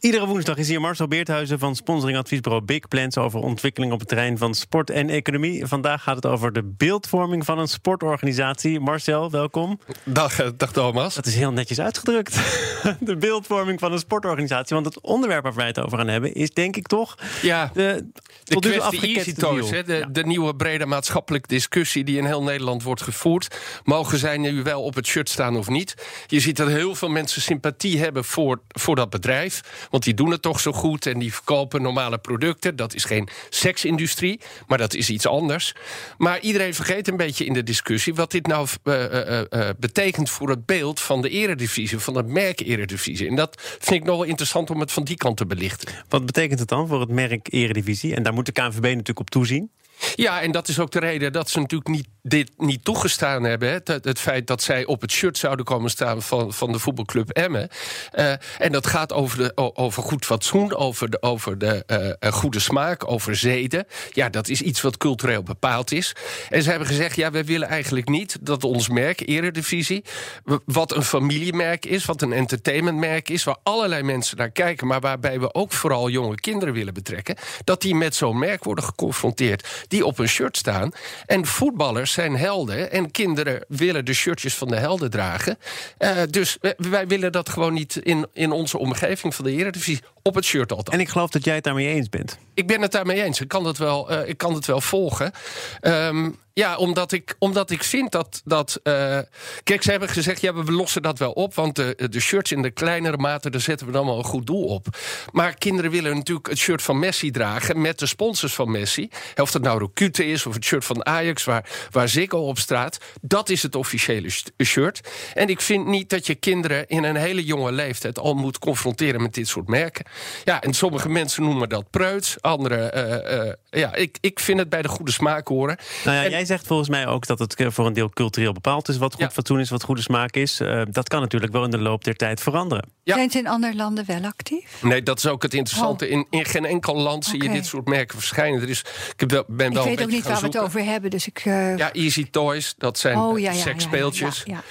Iedere woensdag is hier Marcel Beerthuizen van sponsoringadviesbureau Big Plans over ontwikkeling op het terrein van sport en economie. Vandaag gaat het over de beeldvorming van een sportorganisatie. Marcel, welkom. Dag, eh, dag Thomas. Dat is heel netjes uitgedrukt. De beeldvorming van een sportorganisatie. Want het onderwerp waar wij het over gaan hebben is denk ik toch Ja, de, de tot toe kwestie hè, de, Ja. de nieuwe brede maatschappelijke discussie die in heel Nederland wordt gevoerd. Mogen zij nu wel op het shirt staan of niet? Je ziet dat heel veel mensen sympathie hebben voor, voor dat bedrijf. Want die doen het toch zo goed en die verkopen normale producten. Dat is geen seksindustrie, maar dat is iets anders. Maar iedereen vergeet een beetje in de discussie wat dit nou eh, eh, eh, betekent voor het beeld van de eredivisie, van het merk eredivisie. En dat vind ik nog wel interessant om het van die kant te belichten. Wat betekent het dan voor het merk Eredivisie? En daar moet de KNVB natuurlijk op toezien. Ja, en dat is ook de reden dat ze natuurlijk niet, dit niet toegestaan hebben. Hè. Het, het feit dat zij op het shirt zouden komen staan van, van de voetbalclub Emmen. Eh, en dat gaat over, de, over goed fatsoen, over de, over de eh, eh, goede smaak, over zeden. Ja, dat is iets wat cultureel bepaald is. En ze hebben gezegd, ja, wij willen eigenlijk niet dat ons merk, Eredivisie... wat een familiemerk is, wat een entertainmentmerk is... waar allerlei mensen naar kijken, maar waarbij we ook vooral jonge kinderen willen betrekken... dat die met zo'n merk worden geconfronteerd, die op een shirt staan. En voetballers zijn helden en kinderen willen de shirtjes van de helden dragen. Eh, dus wij- wij willen dat gewoon niet in, in onze omgeving van de Eredivisie... op het shirt althans. En ik geloof dat jij het daarmee eens bent. Ik ben het daarmee eens. Ik kan het wel, eh, ik kan het wel volgen. Ehm, ja, omdat ik, omdat ik vind dat. dat eh, kijk, ze hebben gezegd: ja, we lossen dat wel op. Want de, de shirts in de kleinere mate, daar zetten we dan wel een goed doel op. Maar kinderen willen natuurlijk het shirt van Messi dragen. met de sponsors van Messi. Of het nou Rocute is of het shirt van Ajax, waar, waar Ziggo op straat. Dat is het officiële sh- shirt. En ik vind niet dat je kinderen in een hele jonge leeftijd al moet confronteren met dit soort merken. Ja, en sommige mensen noemen dat preuts. Anderen, eh, eh, ja, ik, ik vind het bij de goede smaak horen. Nou ja, En- jij zegt volgens mij ook dat het eh, voor een deel cultureel bepaald is. Wat goed Ja. fatsoen is, wat goede smaak is. Eh, dat kan natuurlijk wel in de loop der tijd veranderen. Ja. Zijn ze in andere landen wel actief? Nee, dat is ook het interessante. In, in geen enkel land zie je Oh. Dit soort merken verschijnen. Er is, ik heb wel, ben Ik wel een weet ook niet waar we het over hebben, dus ik... eh, Ja, Easy Toys, dat zijn Oh, ja, ja, ja,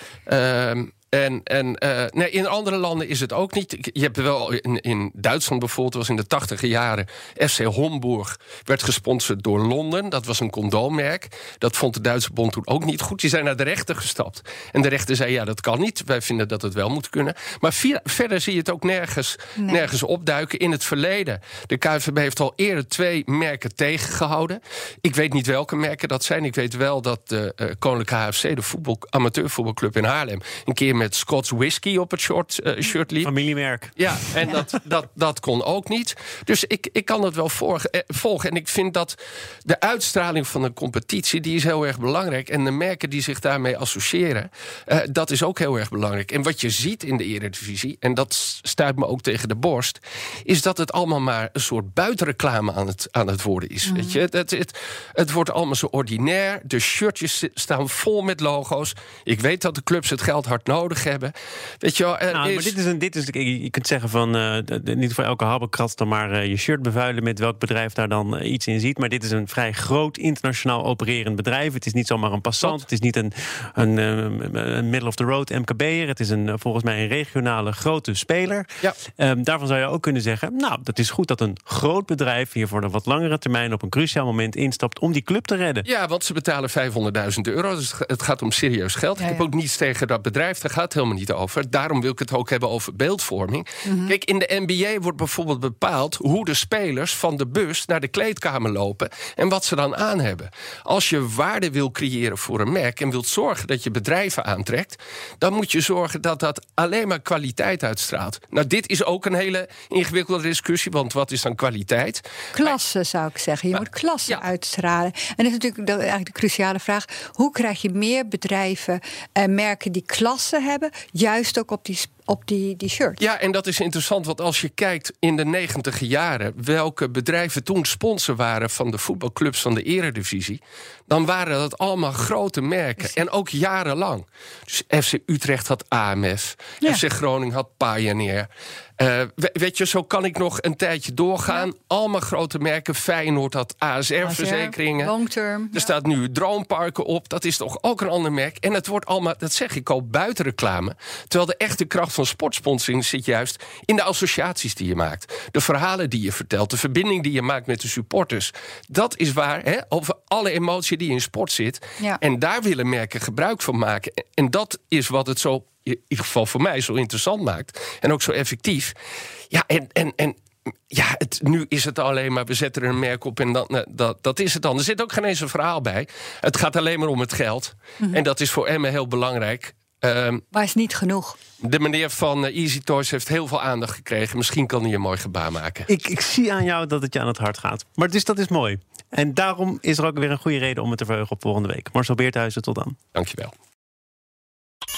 en en eh, nee, in andere landen is het ook niet. Je hebt wel in, in Duitsland bijvoorbeeld, was in de tachtige jaren. FC Homburg werd gesponsord door Londen. Dat was een condoommerk. Dat vond de Duitse Bond toen ook niet goed. Die zijn naar de rechter gestapt. En de rechter zei: ja, dat kan niet. Wij vinden dat het wel moet kunnen. Maar via- verder zie je het ook nergens, Nee. nergens opduiken. In het verleden. De KNVB heeft al eerder twee merken tegengehouden. Ik weet niet welke merken dat zijn. Ik weet wel dat de eh, Koninklijke HFC, de voetbal, amateurvoetbalclub in Haarlem, een keer met Scots whisky op het short, eh, shirt liep. Familiemerk. Ja, en Dat, dat, dat kon ook niet. Dus ik, ik kan het wel volgen, eh, volgen. En ik vind dat de uitstraling van een competitie... die is heel erg belangrijk. En de merken die zich daarmee associëren... eh, dat is ook heel erg belangrijk. En wat je ziet in de Eredivisie... en dat stuit me ook tegen de borst... is dat het allemaal maar een soort buitenreclame aan het, aan het worden is. Weet je? Het, het, het, het wordt allemaal zo ordinair. De shirtjes staan vol met logo's. Ik weet dat de clubs het geld hard nodig hebben. Weet je wel, er Nou, is... maar dit is een, dit is, je je kunt zeggen van eh, niet voor elke habbekrats dan maar eh, je shirt bevuilen met welk bedrijf daar dan eh, iets in ziet. Maar dit is een vrij groot internationaal opererend bedrijf. Het is niet zomaar een passant. Het is niet een, een, eh, een middle of the road MKB'er. Het is een, eh, volgens mij een regionale grote speler. Ja. Ehm, daarvan zou je ook kunnen zeggen, nou, dat is goed dat een groot bedrijf hier voor de wat langere termijn op een cruciaal moment instapt om die club te redden. Ja, want ze betalen 500.000 euro. Dus het gaat om serieus geld. Ja, Ik heb ook niets tegen dat bedrijf. Daar gaat helemaal niet over. Daarom wil ik het ook hebben over beeldvorming. Kijk, in de NBA wordt bijvoorbeeld bepaald hoe de spelers van de bus naar de kleedkamer lopen en wat ze dan aan hebben. Als je waarde wil creëren voor een merk en wilt zorgen dat je bedrijven aantrekt, dan moet je zorgen dat dat alleen maar kwaliteit uitstraalt. Nou, dit is ook een hele ingewikkelde discussie, want wat is dan kwaliteit? Klasse zou ik zeggen. Je Maar- moet klasse ja. uitstralen. En dat is natuurlijk de, eigenlijk de cruciale vraag. Hoe krijg je meer bedrijven en merken die klasse hebben, juist ook op die op die, die shirts. Ja, en dat is interessant, want als je kijkt in de negentiger jaren welke bedrijven toen sponsor waren van de voetbalclubs van de Eredivisie, dan waren dat allemaal grote merken. En ook jarenlang. Dus FC Utrecht had AMF, Ja. FC Groningen had Pioneer. Eh, we- weet je, zo kan ik nog een tijdje doorgaan. Allemaal grote merken. Feyenoord had ASR-verzekeringen. Long term. Er staat nu Droomparken op. Dat is toch ook een ander merk. En het wordt allemaal, dat zeg ik al, buiten reclame. Terwijl de echte kracht van sportsponsoring zit juist in de associaties die je maakt. De verhalen die je vertelt. De verbinding die je maakt met de supporters. Dat is waar, hè, over alle emotie die in sport zit. Ja. En daar willen merken gebruik van maken. En dat is wat het zo, in ieder geval voor mij, zo interessant maakt. En ook zo effectief. Ja, en. en, en ja, het, nu is het alleen maar, we zetten er een merk op en dat, dat, dat is het dan. Er zit ook geen eens een verhaal bij. Het gaat alleen maar om het geld. En dat is voor Emmen heel belangrijk. Ehm, Maar is niet genoeg. de meneer van eh, Easy Toys heeft heel veel aandacht gekregen. Misschien kan hij een mooi gebaar maken. Ik, ik zie aan jou dat het je aan het hart gaat. Maar dus dat is mooi. En daarom is er ook weer een goede reden om het te verheugen op volgende week. Marcel Beerthuizen, tot dan. Dankjewel.